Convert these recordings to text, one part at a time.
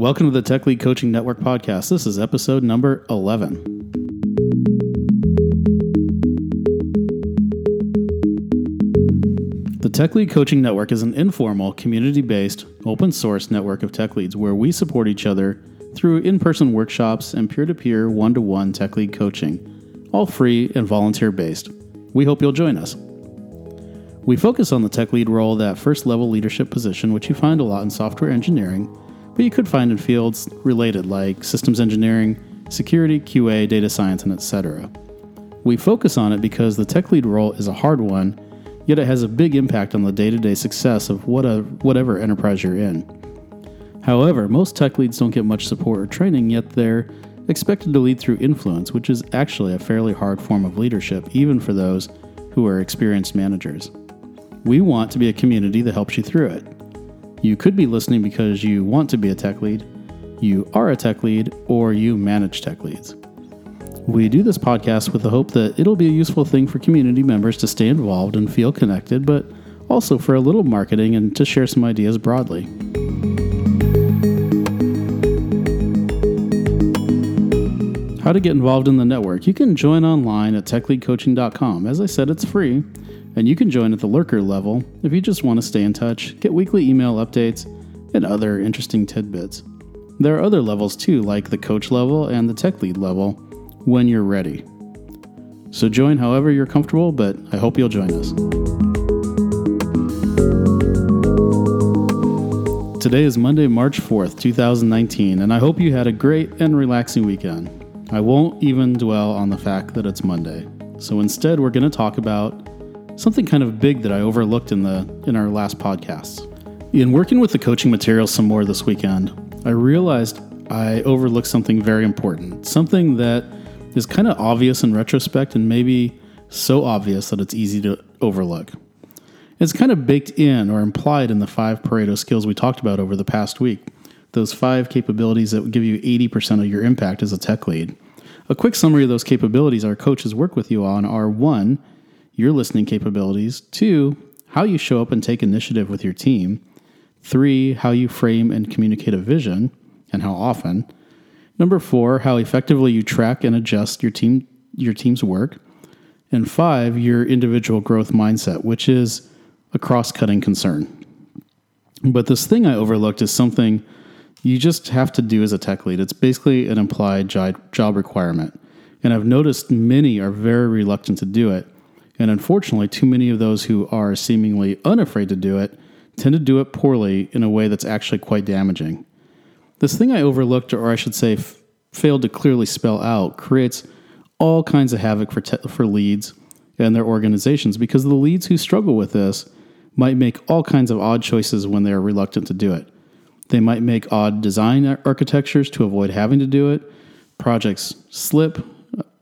Welcome to the Tech Lead Coaching Network podcast. This is episode number 11. The Tech Lead Coaching Network is an informal, community based, open source network of tech leads where we support each other through in person workshops and peer to peer, one to one tech lead coaching, all free and volunteer based. We hope you'll join us. We focus on the tech lead role, that first level leadership position, which you find a lot in software engineering but you could find in fields related like systems engineering, security, QA, data science, and etc. We focus on it because the tech lead role is a hard one, yet it has a big impact on the day to day success of what a, whatever enterprise you're in. However, most tech leads don't get much support or training, yet they're expected to lead through influence, which is actually a fairly hard form of leadership, even for those who are experienced managers. We want to be a community that helps you through it. You could be listening because you want to be a tech lead, you are a tech lead, or you manage tech leads. We do this podcast with the hope that it'll be a useful thing for community members to stay involved and feel connected, but also for a little marketing and to share some ideas broadly. How to get involved in the network. You can join online at techleadcoaching.com. As I said, it's free and you can join at the lurker level if you just want to stay in touch, get weekly email updates, and other interesting tidbits. There are other levels too, like the coach level and the tech lead level, when you're ready. So join however you're comfortable, but I hope you'll join us. Today is Monday, March 4th, 2019, and I hope you had a great and relaxing weekend. I won't even dwell on the fact that it's Monday. So instead, we're going to talk about something kind of big that I overlooked in the in our last podcast. In working with the coaching materials some more this weekend, I realized I overlooked something very important, something that is kind of obvious in retrospect and maybe so obvious that it's easy to overlook. It's kind of baked in or implied in the five Pareto skills we talked about over the past week. Those five capabilities that would give you 80% of your impact as a tech lead. A quick summary of those capabilities our coaches work with you on are one, your listening capabilities. Two, how you show up and take initiative with your team. Three, how you frame and communicate a vision and how often. Number four, how effectively you track and adjust your team your team's work. And five, your individual growth mindset, which is a cross-cutting concern. But this thing I overlooked is something you just have to do as a tech lead. It's basically an implied job requirement. And I've noticed many are very reluctant to do it and unfortunately, too many of those who are seemingly unafraid to do it tend to do it poorly in a way that's actually quite damaging. This thing I overlooked, or I should say, f- failed to clearly spell out, creates all kinds of havoc for, te- for leads and their organizations because the leads who struggle with this might make all kinds of odd choices when they are reluctant to do it. They might make odd design architectures to avoid having to do it. Projects slip.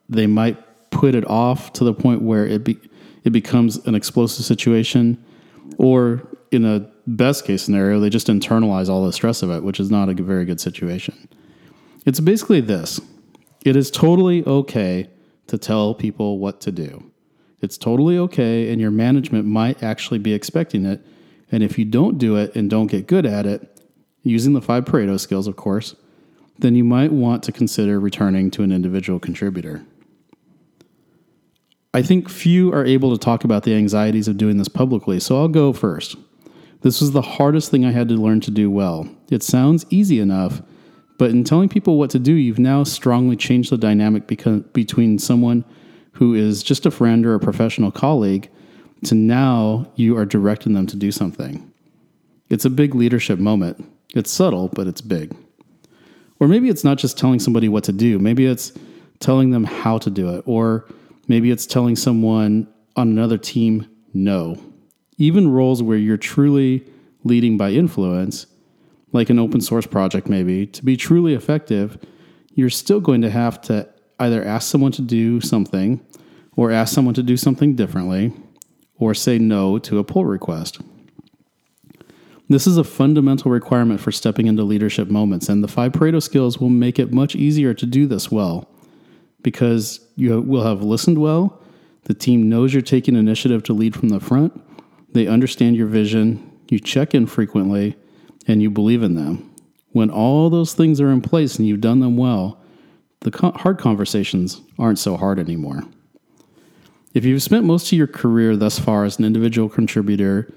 They might put it off to the point where it be, it becomes an explosive situation, or in a best case scenario, they just internalize all the stress of it, which is not a very good situation. It's basically this it is totally okay to tell people what to do. It's totally okay, and your management might actually be expecting it. And if you don't do it and don't get good at it, using the five Pareto skills, of course, then you might want to consider returning to an individual contributor. I think few are able to talk about the anxieties of doing this publicly, so I'll go first. This was the hardest thing I had to learn to do well. It sounds easy enough, but in telling people what to do, you've now strongly changed the dynamic between someone who is just a friend or a professional colleague to now you are directing them to do something. It's a big leadership moment. It's subtle, but it's big. Or maybe it's not just telling somebody what to do, maybe it's telling them how to do it, or Maybe it's telling someone on another team no. Even roles where you're truly leading by influence, like an open source project, maybe, to be truly effective, you're still going to have to either ask someone to do something or ask someone to do something differently or say no to a pull request. This is a fundamental requirement for stepping into leadership moments, and the five Pareto skills will make it much easier to do this well because you will have listened well. The team knows you're taking initiative to lead from the front. They understand your vision. You check in frequently and you believe in them. When all those things are in place and you've done them well, the hard conversations aren't so hard anymore. If you've spent most of your career thus far as an individual contributor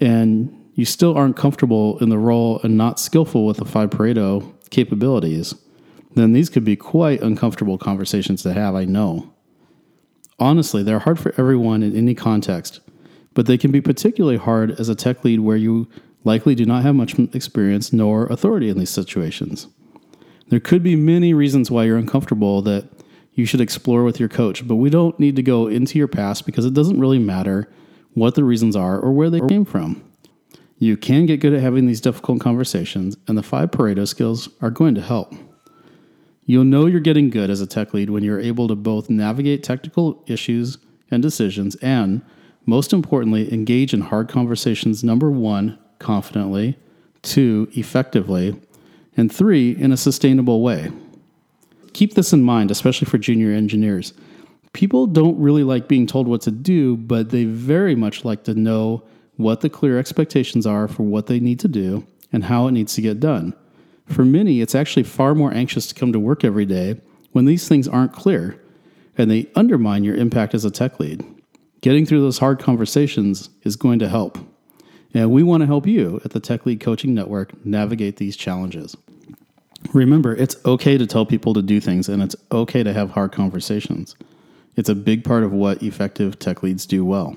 and you still aren't comfortable in the role and not skillful with the 5 Pareto capabilities, then these could be quite uncomfortable conversations to have, I know. Honestly, they're hard for everyone in any context, but they can be particularly hard as a tech lead where you likely do not have much experience nor authority in these situations. There could be many reasons why you're uncomfortable that you should explore with your coach, but we don't need to go into your past because it doesn't really matter what the reasons are or where they came from. You can get good at having these difficult conversations, and the five Pareto skills are going to help. You'll know you're getting good as a tech lead when you're able to both navigate technical issues and decisions and, most importantly, engage in hard conversations number one, confidently, two, effectively, and three, in a sustainable way. Keep this in mind, especially for junior engineers. People don't really like being told what to do, but they very much like to know what the clear expectations are for what they need to do and how it needs to get done. For many, it's actually far more anxious to come to work every day when these things aren't clear and they undermine your impact as a tech lead. Getting through those hard conversations is going to help. And we want to help you at the Tech Lead Coaching Network navigate these challenges. Remember, it's okay to tell people to do things and it's okay to have hard conversations. It's a big part of what effective tech leads do well.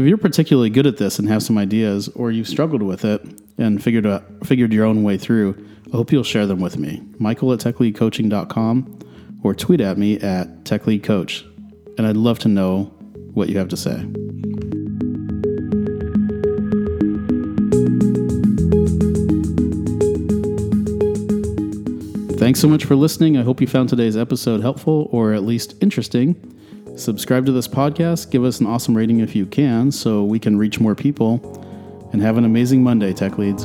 If you're particularly good at this and have some ideas, or you've struggled with it and figured out, figured your own way through, I hope you'll share them with me. Michael at techleadcoaching.com or tweet at me at techleadcoach. And I'd love to know what you have to say. Thanks so much for listening. I hope you found today's episode helpful or at least interesting. Subscribe to this podcast, give us an awesome rating if you can, so we can reach more people. And have an amazing Monday, Tech Leads.